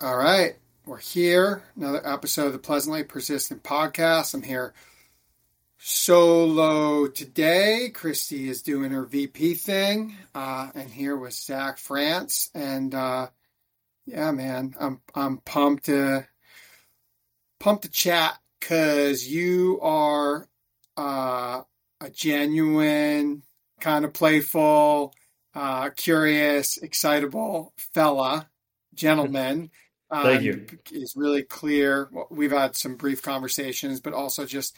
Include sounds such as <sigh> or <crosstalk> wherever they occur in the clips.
All right, we're here. Another episode of the Pleasantly Persistent podcast. I'm here solo today. Christy is doing her VP thing, uh, and here with Zach Frantz. And uh, yeah, man, I'm I'm pumped to pumped to chat because you are uh, a genuine, kind of playful, uh, curious, excitable fella, gentleman. <laughs> Thank you. Um, is really clear. We've had some brief conversations, but also just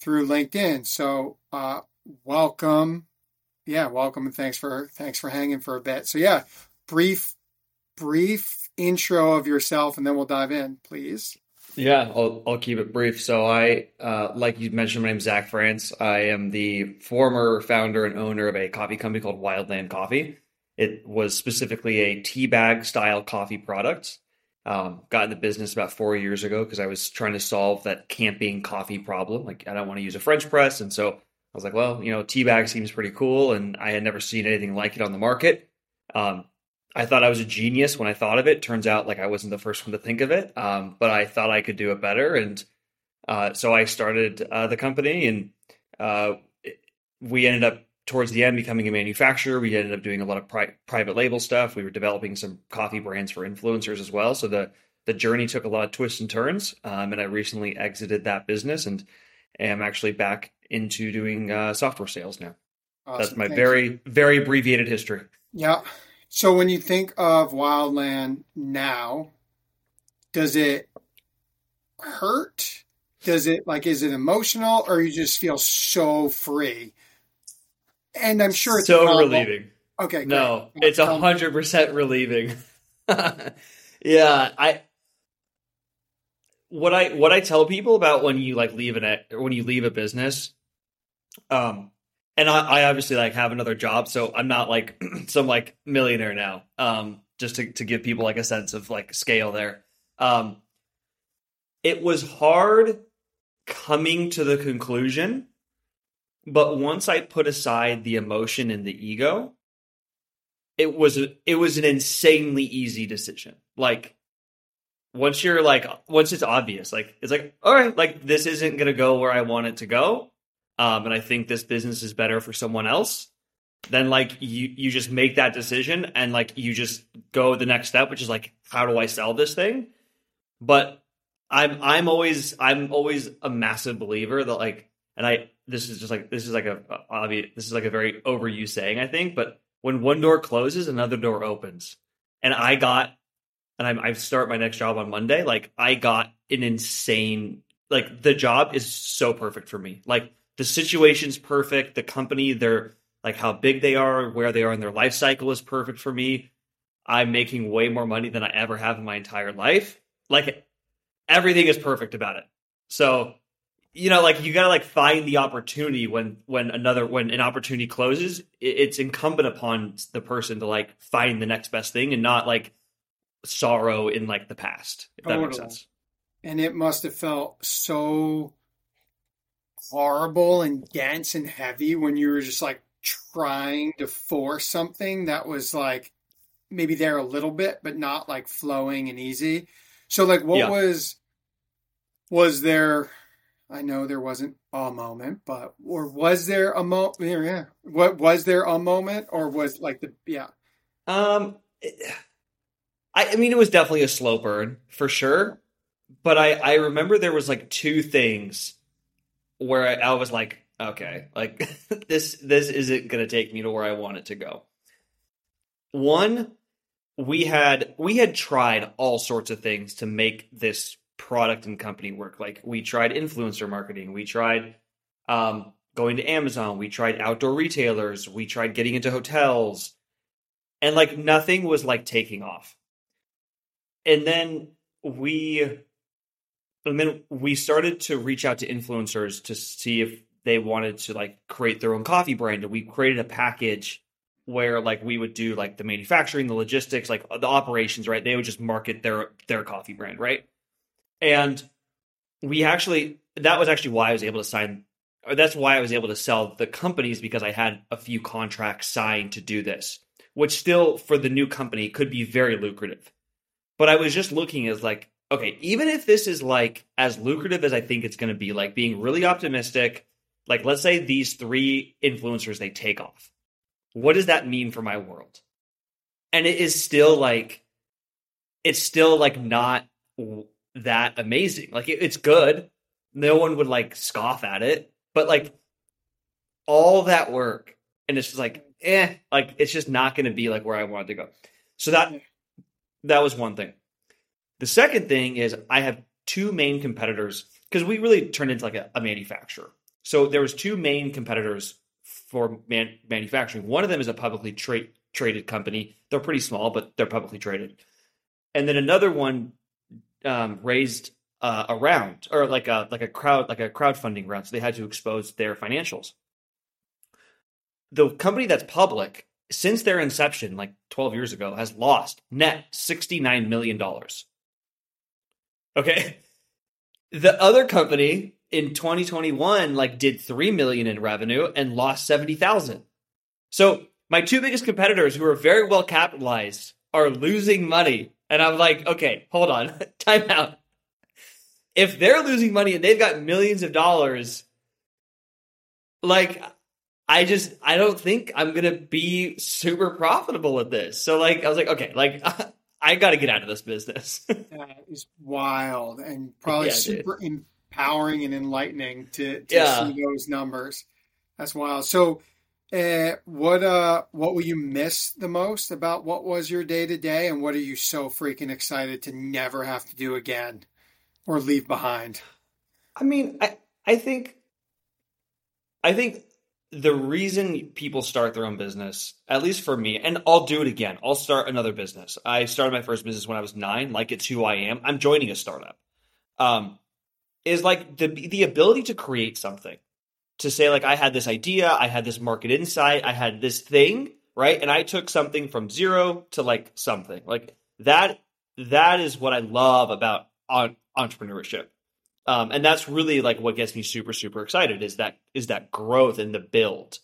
through LinkedIn. So, uh, welcome. Yeah, welcome and thanks for thanks for hanging for a bit. So, yeah, brief brief intro of yourself, and then we'll dive in, please. Yeah, I'll, I'll keep it brief. So I, uh, like you mentioned, my name's Zach Frantz. I am the former founder and owner of a coffee company called Wildland Coffee. It was specifically a tea bag style coffee product. Um, got in the business about four years ago because I was trying to solve that camping coffee problem. Like I don't want to use a French press, and so I was like, well, you know, tea bag seems pretty cool, and I had never seen anything like it on the market. Um, I thought I was a genius when I thought of it. Turns out, like I wasn't the first one to think of it, um, but I thought I could do it better, and uh, so I started uh, the company, and uh, we ended up towards the end becoming a manufacturer. We ended up doing a lot of pri- private label stuff. We were developing some coffee brands for influencers as well. So the the journey took a lot of twists and turns, um, and I recently exited that business and am actually back into doing uh, software sales now. Awesome. That's my Thank very you. very abbreviated history. Yeah. So when you think of Wildland now, does it hurt? Does it like is it emotional or you just feel so free? And I'm sure it's so relieving. Okay, great. no, it's a hundred percent relieving. <laughs> yeah, I what I what I tell people about when you like leave an when you leave a business, um, and I, I obviously like have another job, so I'm not like <clears throat> some like millionaire now. Um, just to to give people like a sense of like scale there. Um, it was hard coming to the conclusion, but once I put aside the emotion and the ego, it was it was an insanely easy decision. Like once you're like once it's obvious, like it's like all right, like this isn't gonna go where I want it to go um, and I think this business is better for someone else, then like you you just make that decision and like you just go the next step, which is like how do I sell this thing? But I'm I'm always I'm always a massive believer that like and I this is just like this is like a obvious this is like a very overused saying I think, but when one door closes, another door opens, and I got and I, I start my next job on Monday. Like I got an insane like the job is so perfect for me. Like the situation's perfect. The company, they're like how big they are, where they are in their life cycle is perfect for me. I'm making way more money than I ever have in my entire life. Like everything is perfect about it. So, you know, like you gotta like find the opportunity when when another when an opportunity closes. It's incumbent upon the person to like find the next best thing and not like sorrow in like the past. If that makes sense. And it must have felt so horrible and dense and heavy when you were just like trying to force something that was like maybe there a little bit but not like flowing and easy so like what yeah. was was there i know there wasn't a moment but or was there a moment yeah what was there a moment or was like the yeah. Um I, I mean it was definitely a slow burn for sure. But i i remember there was like two things where I, I was like, okay, like <laughs> this this isn't to take me to where I want it to go. One, we had we had tried all sorts of things to make this product and company work. Like we tried influencer marketing, we tried um, going to Amazon, we tried outdoor retailers, we tried getting into hotels, and like nothing was like taking off. And then we and then we started to reach out to influencers to see if they wanted to like create their own coffee brand. And we created a package where like we would do like the manufacturing the logistics like the operations right? They would just market their their coffee brand right and we actually that was actually why i was able to sign or that's why i was able to sell the companies because i had a few contracts signed to do this which still for the new company could be very lucrative But I was just looking as like, okay, even if this is like as lucrative as I think it's going to be, like being really optimistic, like let's say these three influencers they take off. What does that mean for my world? And it is still like it's still like not that amazing. Like it, it's good. No one would like scoff at it, but like all that work and it's just like eh, like it's just not going to be like where I wanted to go. So that that was one thing. The second thing is I have two main competitors because we really turned into like a, a, manufacturer. So there was two main competitors for man, manufacturing. One of them is a publicly tra- traded company. They're pretty small, but they're publicly traded. And then another one um, raised uh, a round or like a like a crowd like a crowdfunding round. So they had to expose their financials. The company that's public since their inception, like 12 years ago, has lost net $69 million. Okay. <laughs> The other company in 2021 like did 3 million in revenue and lost 70,000. So, my two biggest competitors who are very well capitalized are losing money. And I'm like, okay, hold on. <laughs> Time out. If they're losing money and they've got millions of dollars, like I just I don't think I'm gonna be super profitable at this. So like I was like, okay, like <laughs> I got to get out of this business. <laughs> that is wild and probably yeah, super dude. empowering and enlightening to, to yeah. see those numbers. That's wild. So, uh, what uh, what will you miss the most about what was your day to day, and what are you so freaking excited to never have to do again or leave behind? I mean, I I think I think the reason people start their own business, at least for me, and I'll do it again. I'll start another business. I started my first business when I was nine. Like it's who I am. I'm joining a startup. Um, is like the the ability to create something, to say like I had this idea, I had this market insight, I had this thing, right, and I took something from zero to like something. Like that. That is what I love about entrepreneurship. Um, and that's really like what gets me super super excited is that is that growth and the build.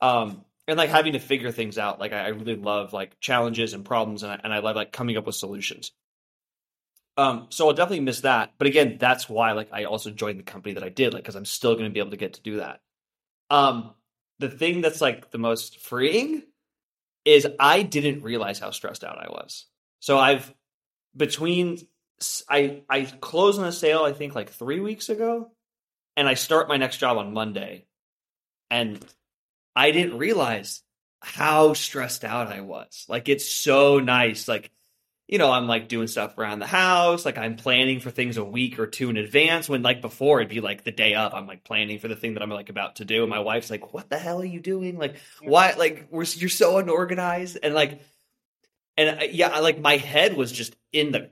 Um, and like having to figure things out. Like i, I really love like challenges and problems and I, and I love like coming up with solutions um, so i'll definitely miss that but again that's why like i also joined the company that i did like because i'm still going to be able to get to do that um, the thing that's like the most freeing is i didn't realize how stressed out i was so i've between I I closed on a sale I think like three weeks ago, and I start my next job on Monday, and I didn't realize how stressed out I was. Like it's so nice. Like you know, I'm like doing stuff around the house. Like I'm planning for things a week or two in advance. When like before it'd be like the day of, I'm like planning for the thing that I'm like about to do. And my wife's like, "What the hell are you doing? Like why? Like we're you're so unorganized." And like, and uh, yeah, like my head was just in the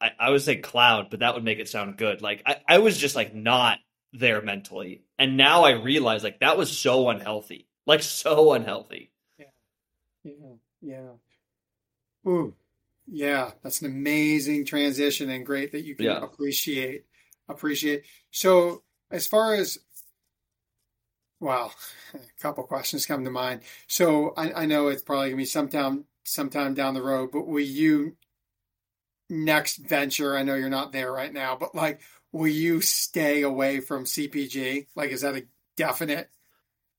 I, I would say cloud, but that would make it sound good. Like I, I was just like not there mentally. And now I realize like that was so unhealthy. Like so unhealthy. Yeah. Yeah. Yeah. Ooh. Yeah. That's an amazing transition and great that you can yeah. appreciate. Appreciate. So as far as well, <laughs> a couple questions come to mind. So I, I know it's probably gonna be sometime sometime down the road, but will you next venture? I know you're not there right now, but like, will you stay away from CPG? Like, is that a definite?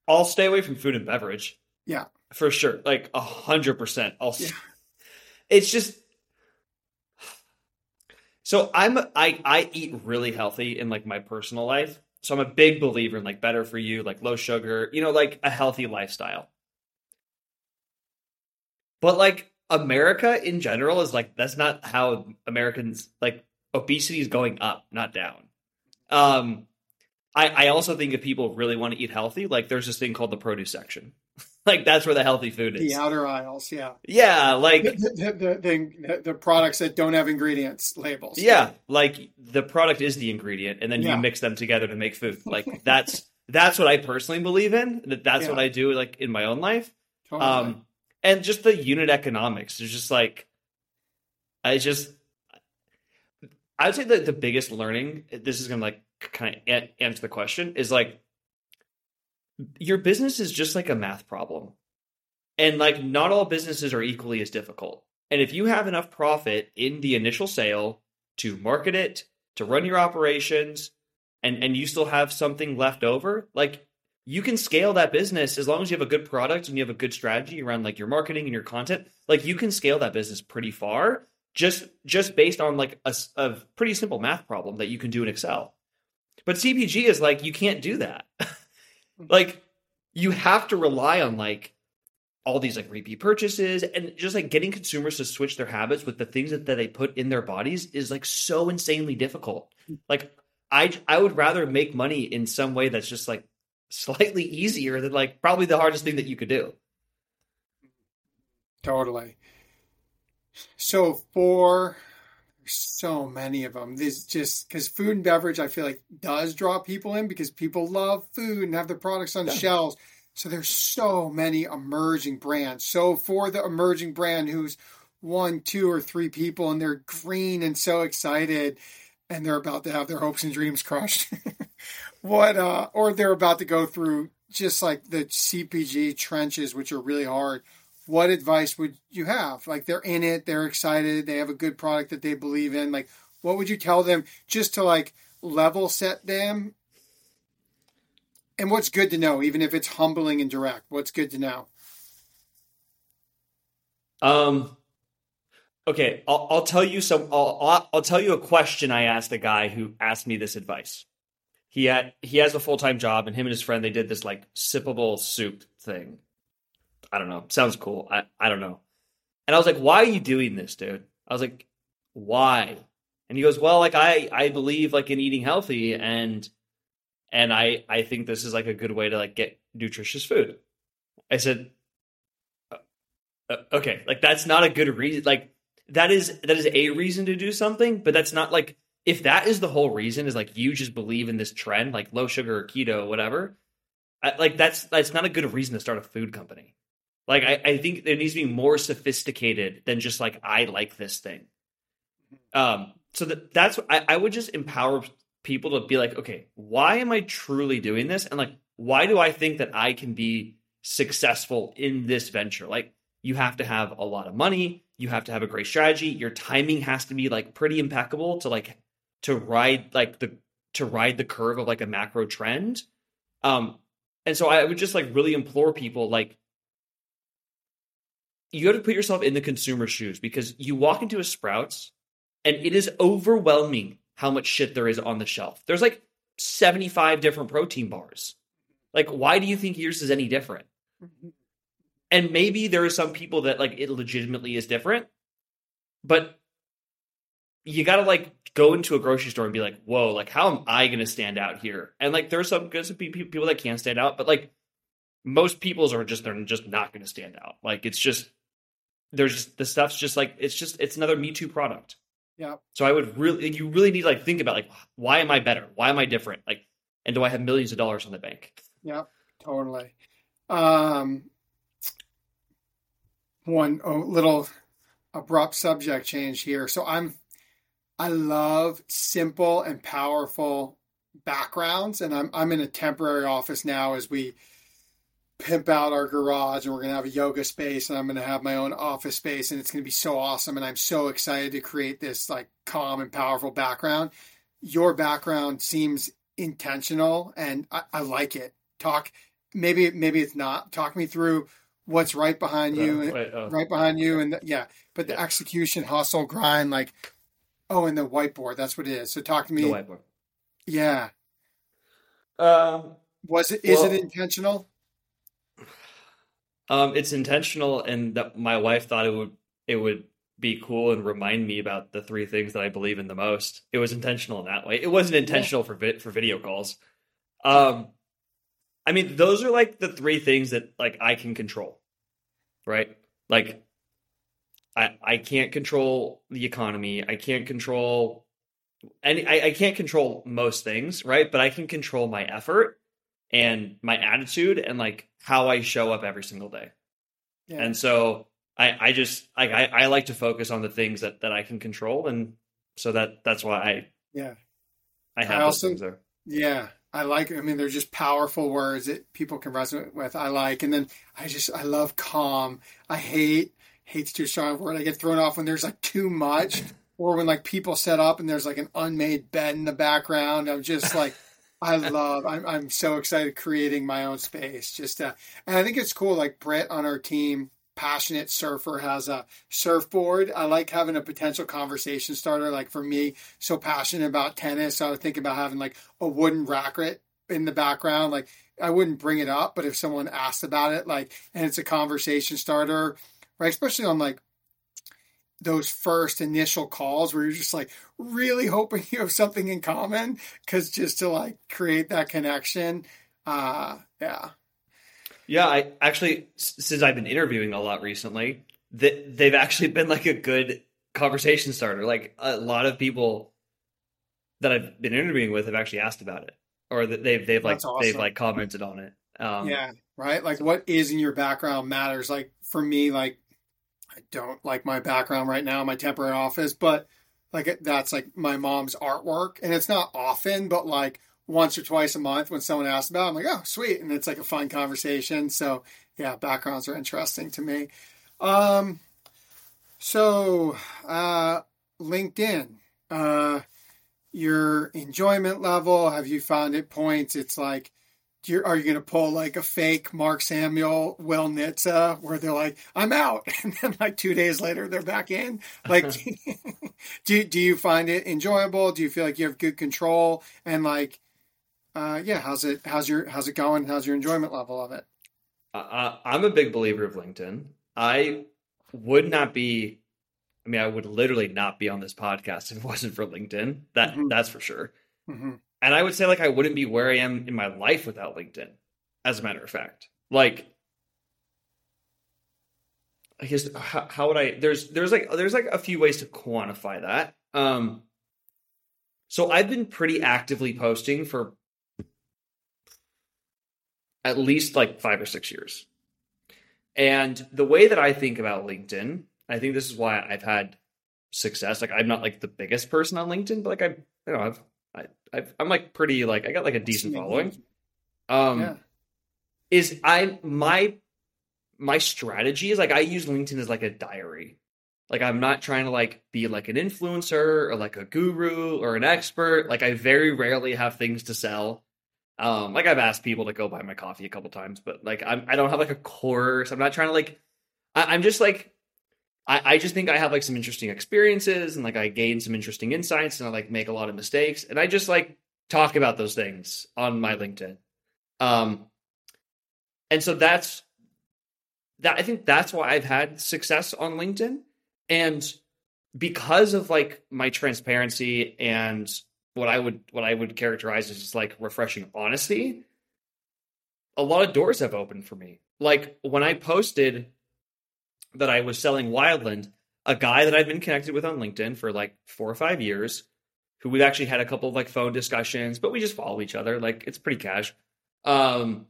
I'll stay away from food and beverage. Yeah, for sure. Like a hundred percent. I'll. Yeah. It's just. So I'm I I eat really healthy in like my personal life. So I'm a big believer in like better for you, like low sugar, you know, like a healthy lifestyle. But like America in general is like that's not how Americans like obesity is going up, not down. Um, I I also think if people really want to eat healthy, like there's this thing called the produce section. <laughs> <laughs> like that's where the healthy food is. The outer aisles, yeah. Yeah, like the the, the, the products that don't have ingredients labels. Yeah, like the product is the ingredient, and then yeah. you mix them together to make food. Like <laughs> that's that's what I personally believe in. That that's yeah. what I do like in my own life. Totally. Um, and just the unit economics is just like I just I would say that the biggest learning this is gonna like kind of answer the question is like your business is just like a math problem and like not all businesses are equally as difficult And if you have enough profit in the initial sale to market it, to run your operations, and and you still have something left over, like you can scale that business as long as you have a good product and you have a good strategy around like your marketing and your content. Like you can scale that business pretty far just just based on like a, a pretty simple math problem that you can do in Excel. But CPG is like you can't do that. <laughs> like you have to rely on like all these like repeat purchases and just like getting consumers to switch their habits with the things that, that they put in their bodies is like so insanely difficult. Like I I would rather make money in some way that's just like slightly easier than like probably the hardest thing that you could do. Totally. So for so many of them, this just because food and beverage, I feel like does draw people in because people love food and have the products on yeah. shelves. So there's so many emerging brands. So for the emerging brand who's one, two, or three people and they're green and so excited and they're about to have their hopes and dreams crushed. <laughs> what uh or they're about to go through just like the CPG trenches which are really hard. What advice would you have? Like they're in it, they're excited, they have a good product that they believe in. Like what would you tell them just to like level set them? And what's good to know even if it's humbling and direct? What's good to know? Um Okay, I'll, I'll tell you some. I'll, I'll tell you a question I asked the guy who asked me this advice. He had he has a full time job, and him and his friend they did this like sippable soup thing. I don't know. Sounds cool. I I don't know. And I was like, "Why are you doing this, dude?" I was like, "Why?" And he goes, "Well, like I I believe like in eating healthy, and and I I think this is like a good way to like get nutritious food." I said, uh, "Okay, like that's not a good reason. Like that is that is a reason to do something, but that's not like if that is the whole reason is like you just believe in this trend, like low sugar or keto, or whatever. I, like that's that's not a good reason to start a food company. Like I, I think there needs to be more sophisticated than just like I like this thing. Um, so that that's I, I would just empower people to be like, okay, why am I truly doing this? And like, why do I think that I can be successful in this venture? Like, you have to have a lot of money you have to have a great strategy your timing has to be like pretty impeccable to like to ride like the to ride the curve of like a macro trend um and so i would just like really implore people like you have to put yourself in the consumer shoes because you walk into a sprouts and it is overwhelming how much shit there is on the shelf. There's like 75 different protein bars. Like why do you think yours is any different? Mm-hmm. And maybe there are some people that like it legitimately is different but you gotta like go into a grocery store and be like whoa like how am i gonna stand out here? And like there's some good people that can stand out but like most people's are just they're just not gonna stand out. Like it's just there's just the stuff's just like it's just it's another me too product. Yeah. So i would really you really need to like think about like why am i better? Why am i different? Like and do i have millions of dollars on the bank? Yeah totally. Um one oh, little abrupt subject change here. So I'm I love simple and powerful backgrounds, and I'm I'm in a temporary office now as we pimp out our garage, and we're gonna have a yoga space, and I'm gonna have my own office space, and it's gonna be so awesome. And I'm so excited to create this like calm and powerful background. Your background seems intentional, and I, I like it. Talk maybe maybe it's not. Talk me through what's right behind you, wait, oh. right behind you, and the, yeah. But the yeah. execution, hustle, grind, like oh, and the whiteboard. That's what it is. So talk to me. The whiteboard. Yeah. Um. Was it? Is well, it intentional? Um, it's intentional, and that my wife thought it would it would be cool and remind me about the three things that I believe in the most. It was intentional in that way. It wasn't intentional yeah. for vi- for video calls. Um, I mean, those are like the three things that like I can control right? Like I I can't control the economy. I can't control any I, I can't control most things, right? But I can control my effort and my attitude and like how I show up every single day. Yeah. And so I, I just like I, I like to focus on the things that, that I can control and so that that's why I yeah I have I also, things there. Yeah. I like. I mean, they're just powerful words that people can resonate with. I like, and then I just I love calm. I hate hate's too strong a word. I get thrown off when there's like too much, or when like people set up and there's like an unmade bed in the background. I'm just like, I love. I'm I'm so excited creating my own space. Just uh, and I think it's cool. Like Brett on our team, passionate surfer, has a surfboard. I like having a potential conversation starter. Like for me, so passionate about tennis, so I would think about having like a wooden racket in the background. Like I wouldn't bring it up, but if someone asked about it, like, and it's a conversation starter, right? Especially on like those first initial calls where you're just like really hoping <laughs> you have something in common because just to like create that connection. Uh, yeah. Yeah, I actually, since I've been interviewing a lot recently, that they've actually been like a good conversation starter. Like a lot of people that I've been interviewing with have actually asked about it or that they've they've like awesome. they've like commented on it. Um, yeah, right. Like what is in your background matters. Like for me, like I don't like my background right now, my temporary office, but like that's like my mom's artwork, and it's not often, but like once or twice a month when someone asks about, it, I'm like, oh, sweet, and it's like a fun conversation. So yeah, backgrounds are interesting to me. Um, so uh, LinkedIn. Uh, your enjoyment level? Have you found it points? It's like, are you going to pull like a fake Mark Samuel, Will Nitza, where they're like, I'm out, <laughs> and then like two days later they're back in? Like, <laughs> <laughs> do do you find it enjoyable? Do you feel like you have good control? And like, uh, yeah, how's it? How's your how's it going? How's your enjoyment level of it? Uh, I'm a big believer of LinkedIn. I would not be I mean, I would literally not be on this podcast if it wasn't for LinkedIn. That mm-hmm. that's for sure. Mm-hmm. And I would say like I wouldn't be where I am in my life without LinkedIn. As a matter of fact, like I guess how, how would I? There's there's like there's like a few ways to quantify that. Um, so I've been pretty actively posting for at least like five or six years. And the way that I think about LinkedIn I think this is why I've had success. Like I'm not like the biggest person on LinkedIn, but like I, you know, I've, I, I've, I'm like pretty like I got like a decent following. Um, yeah. is I my my strategy is like I use LinkedIn as like a diary. Like I'm not trying to like be like an influencer or like a guru or an expert. Like I very rarely have things to sell. Um, like I've asked people to go buy my coffee a couple times, but like I'm I don't have like a course. I'm not trying to like I, I'm just like I, I just think I have like some interesting experiences and like I gain some interesting insights and I like make a lot of mistakes and I just like talk about those things on my LinkedIn. Um, and so that's that. I think that's why I've had success on LinkedIn, and because of like my transparency and what I would what I would characterize as just like refreshing honesty. A lot of doors have opened for me. Like when I posted that I was selling Wildland, a guy that I've been connected with on LinkedIn for like four or five years, who we've actually had a couple of like phone discussions, but we just follow each other. Like it's pretty cash. Um,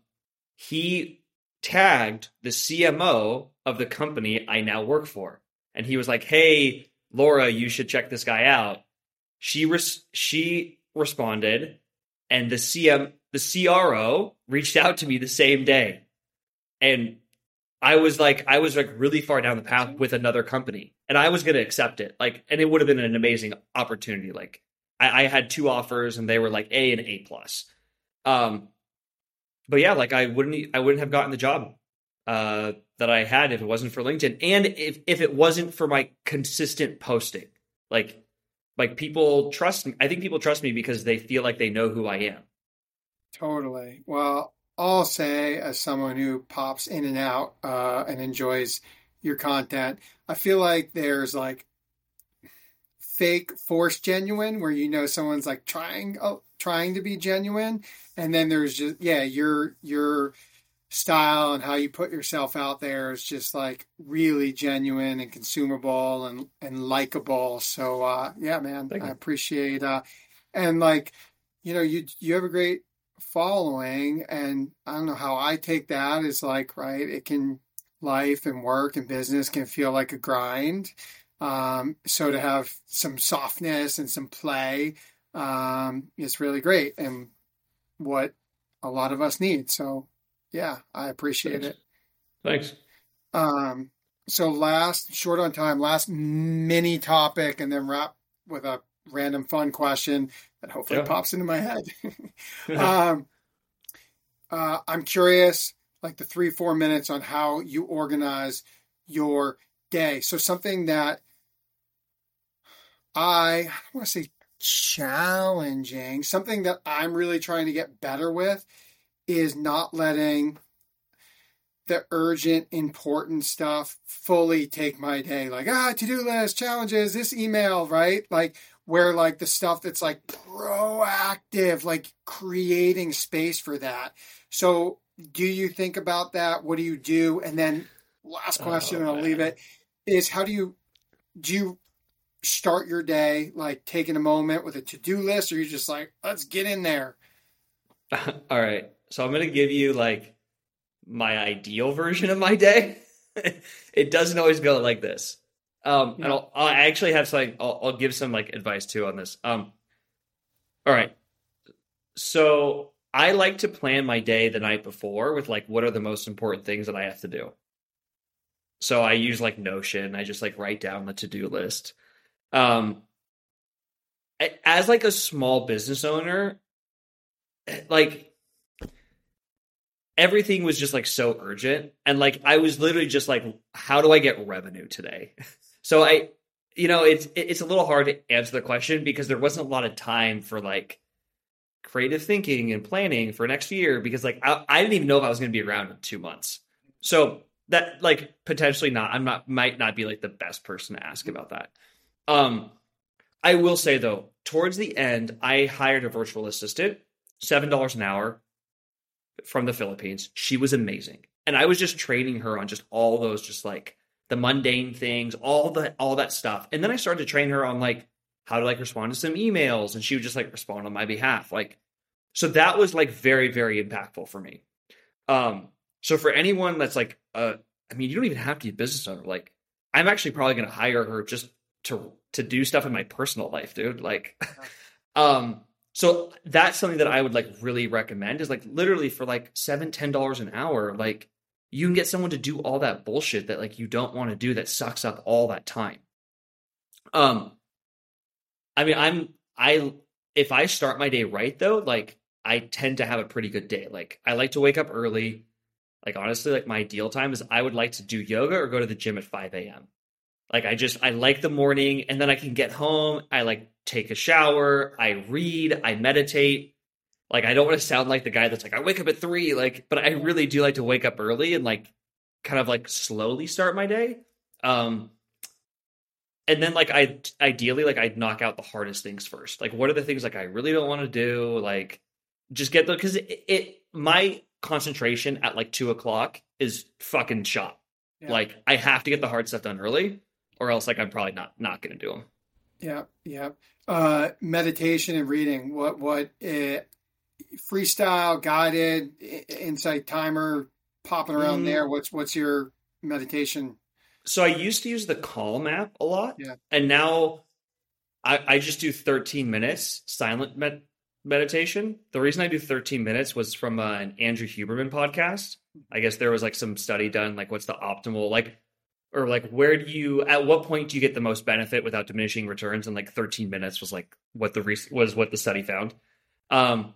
he tagged the CMO of the company I now work for, and he was like, "Hey, Laura, you should check this guy out." She res- she responded, and the CM the CRO reached out to me the same day, and I was like, I was like really far down the path with another company, and I was going to accept it. Like, and it would have been an amazing opportunity. Like, I, I, had two offers, and they were like A and A plus. Um, but yeah, like I wouldn't, I wouldn't have gotten the job uh, that I had if it wasn't for LinkedIn, and if if it wasn't for my consistent posting. Like, like people trust me. I think people trust me because they feel like they know who I am. Totally. Well, I'll say, as someone who pops in and out uh, and enjoys your content, I feel like there's like fake forced genuine where you know someone's like trying uh, trying to be genuine and then there's just yeah your your style and how you put yourself out there is just like really genuine and consumable and and likable. So uh yeah man i appreciate uh and like you know you you have a great following and i don't know how i take that is like right it can life and work and business can feel like a grind um, so to have some softness and some play um, is really great and what a lot of us need so yeah i appreciate Thanks. it Thanks. Um, so last short on time, last mini topic, and then wrap with a random fun question that hopefully Yeah. pops into my head. <laughs> <laughs> um, uh, I'm curious, like the three four minutes on how you organize your day. So something that I, I don't want to say challenging, something that I'm really trying to get better with is not letting the urgent, important stuff fully take my day. Like, ah, to do list, challenges, this email, right? Like, where like the stuff that's like proactive, like creating space for that. So, do you think about that? What do you do? And then, last oh, question, Oh, and I'll leave it is how do you do you start your day like taking a moment with a to-do list or you just like let's get in there <laughs> All right. So I'm going to give you like my ideal version of my day. <laughs> it doesn't always go like this. Um, and I'll, I'll, actually have something, I'll, I'll give some like advice too on this. Um, all right. So I like to plan my day the night before with like, what are the most important things that I have to do? So I use like Notion. I just like write down the to-do list. Um, as like a small business owner, like everything was just like so urgent and like i was literally just like how do i get revenue today <laughs> so i you know it's it's a little hard to answer the question because there wasn't a lot of time for like creative thinking and planning for next year because like i, I didn't even know if i was going to be around in two months so that like potentially not i'm not might not be like the best person to ask about that um i will say though towards the end i hired a virtual assistant seven dollars an hour from the Philippines. She was amazing. And I was just training her on just all those just like the mundane things, all the all that stuff. And then I started to train her on like how to like respond to some emails and she would just like respond on my behalf. Like so that was like very very impactful for me. Um so for anyone that's like uh I mean you don't even have to be a business owner. Like I'm actually probably going to hire her just to to do stuff in my personal life, dude. Like <laughs> um so that's something that I would like really recommend is like literally for like seven, ten dollars an hour, like you can get someone to do all that bullshit that like you don't want to do that sucks up all that time. Um I mean I'm I if I start my day right though, like I tend to have a pretty good day. Like I like to wake up early. Like honestly, like my ideal time is I would like to do yoga or go to the gym at 5 a.m. Like I just I like the morning and then I can get home, I like take a shower, I read, I meditate. Like I don't want to sound like the guy that's like I wake up at 3 like but I really do like to wake up early and like kind of like slowly start my day. Um and then like I ideally like I'd knock out the hardest things first. Like what are the things like I really don't want to do? Like just get the because it, it my concentration at like two o'clock is fucking shot. Yeah. Like I have to get the hard stuff done early, or else like I'm probably not not gonna do them. Yeah, yeah. Uh, meditation and reading. What what uh, freestyle guided insight timer popping around Mm. there? What's what's your meditation? So I used to use the Calm app a lot, Yeah. and now I, I just do 13 minutes silent med- meditation. The reason I do 13 minutes was from uh, an Andrew Huberman podcast. I guess there was like some study done, like what's the optimal like, or like where do you at what point do you get the most benefit without diminishing returns? And like 13 minutes was like what the re- was what the study found. Um,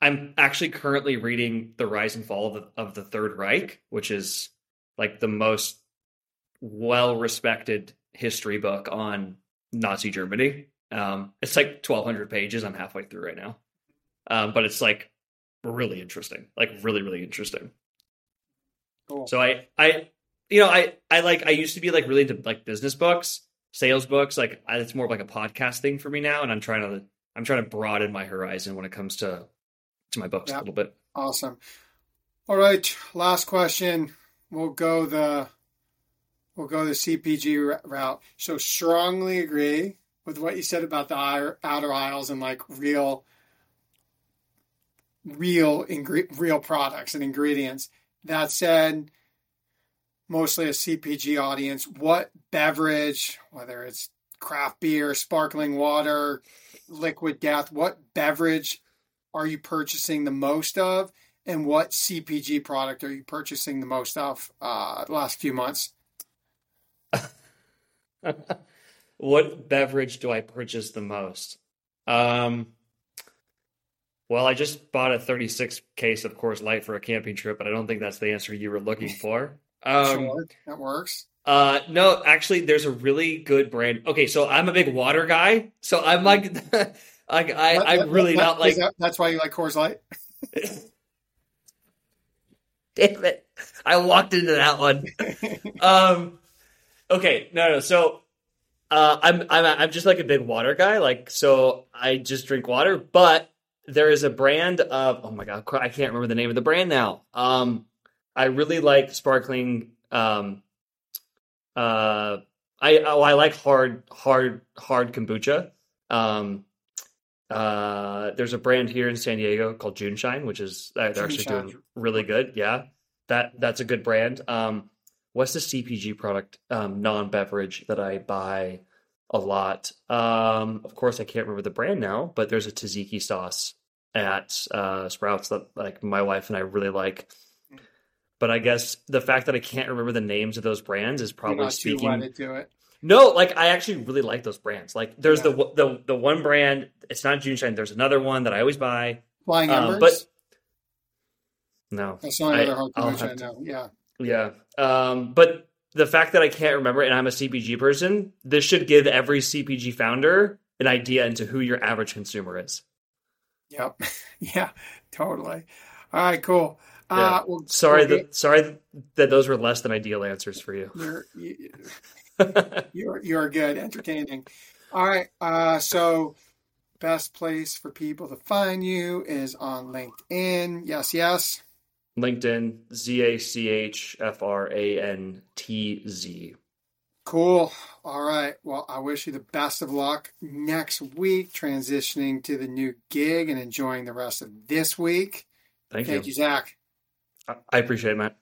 I'm actually currently reading The Rise and Fall of the, of the Third Reich, which is like the most well respected history book on Nazi Germany. Um, it's like 1,200 pages. I'm halfway through right now. Um, but it's like really interesting, like really, really interesting. Cool. So I, I, you know, I, I like, I used to be like really into like business books, sales books. Like I, it's more of like a podcast thing for me now. And I'm trying to, I'm trying to broaden my horizon when it comes to, to my books Yeah. a little bit. Awesome. All right, last question. We'll go the we'll go the CPG route. So strongly agree with what you said about the outer, outer aisles and like real real ingre- real products and ingredients. That said, mostly a CPG audience, what beverage, whether it's craft beer, sparkling water, liquid death, what beverage are you purchasing the most of? And what CPG product are you purchasing the most of uh, the last few months? <laughs> what beverage do I purchase the most? Um, well, I just bought a 36 case of Coors Light for a camping trip, but I don't think that's the answer you were looking <laughs> for. Um, sure, that works. Uh, no, actually, there's a really good brand. Okay, so I'm a big water guy, so I'm like, <laughs> I, That- I'm really that- not like. that- that's why you like Coors Light. <laughs> Damn it! I walked into that one. <laughs> um, okay, no, no. So, uh, I'm I'm I'm just like a big water guy. Like, so I just drink water. But there is a brand of oh my god, I can't remember the name of the brand now. Um, I really like sparkling. Um, uh, I oh I like hard hard hard kombucha. Um, uh, there's a brand here in San Diego called Juneshine, which is uh, they're actually Juneshine. doing really good. Yeah, that that's a good brand. Um, what's the CPG product um, non beverage that I buy a lot? Um, of course, I can't remember the brand now, but there's a tzatziki sauce at uh, Sprouts that like my wife and I really like. But I guess the fact that I can't remember the names of those brands is probably speaking. Wedded to it. No, like I actually really like those brands. Like there's Yeah. the the the one brand. It's not Juneshine. There's another one that I always buy. Flying Um, Embers. but no, that's not only I- other hard I'll kombucha have I to- know. Yeah. yeah. Um, but the fact that I can't remember and I'm a CPG person, this should give every CPG founder an idea into who your average consumer is. Yep. <laughs> yeah. Totally. All right. Cool. Yeah. Uh, well, Sorry well, that sorry that those were less than ideal answers for you. You, you're you're good, entertaining. All right. Uh, so best place for people to find you is on LinkedIn. Yes. Yes. LinkedIn Z A C H F R A N T Z. Cool. All right. Well, I wish you the best of luck next week, transitioning to the new gig and enjoying the rest of this week. Thank, you. Thank you. you, Zach. I- I appreciate it, Matt.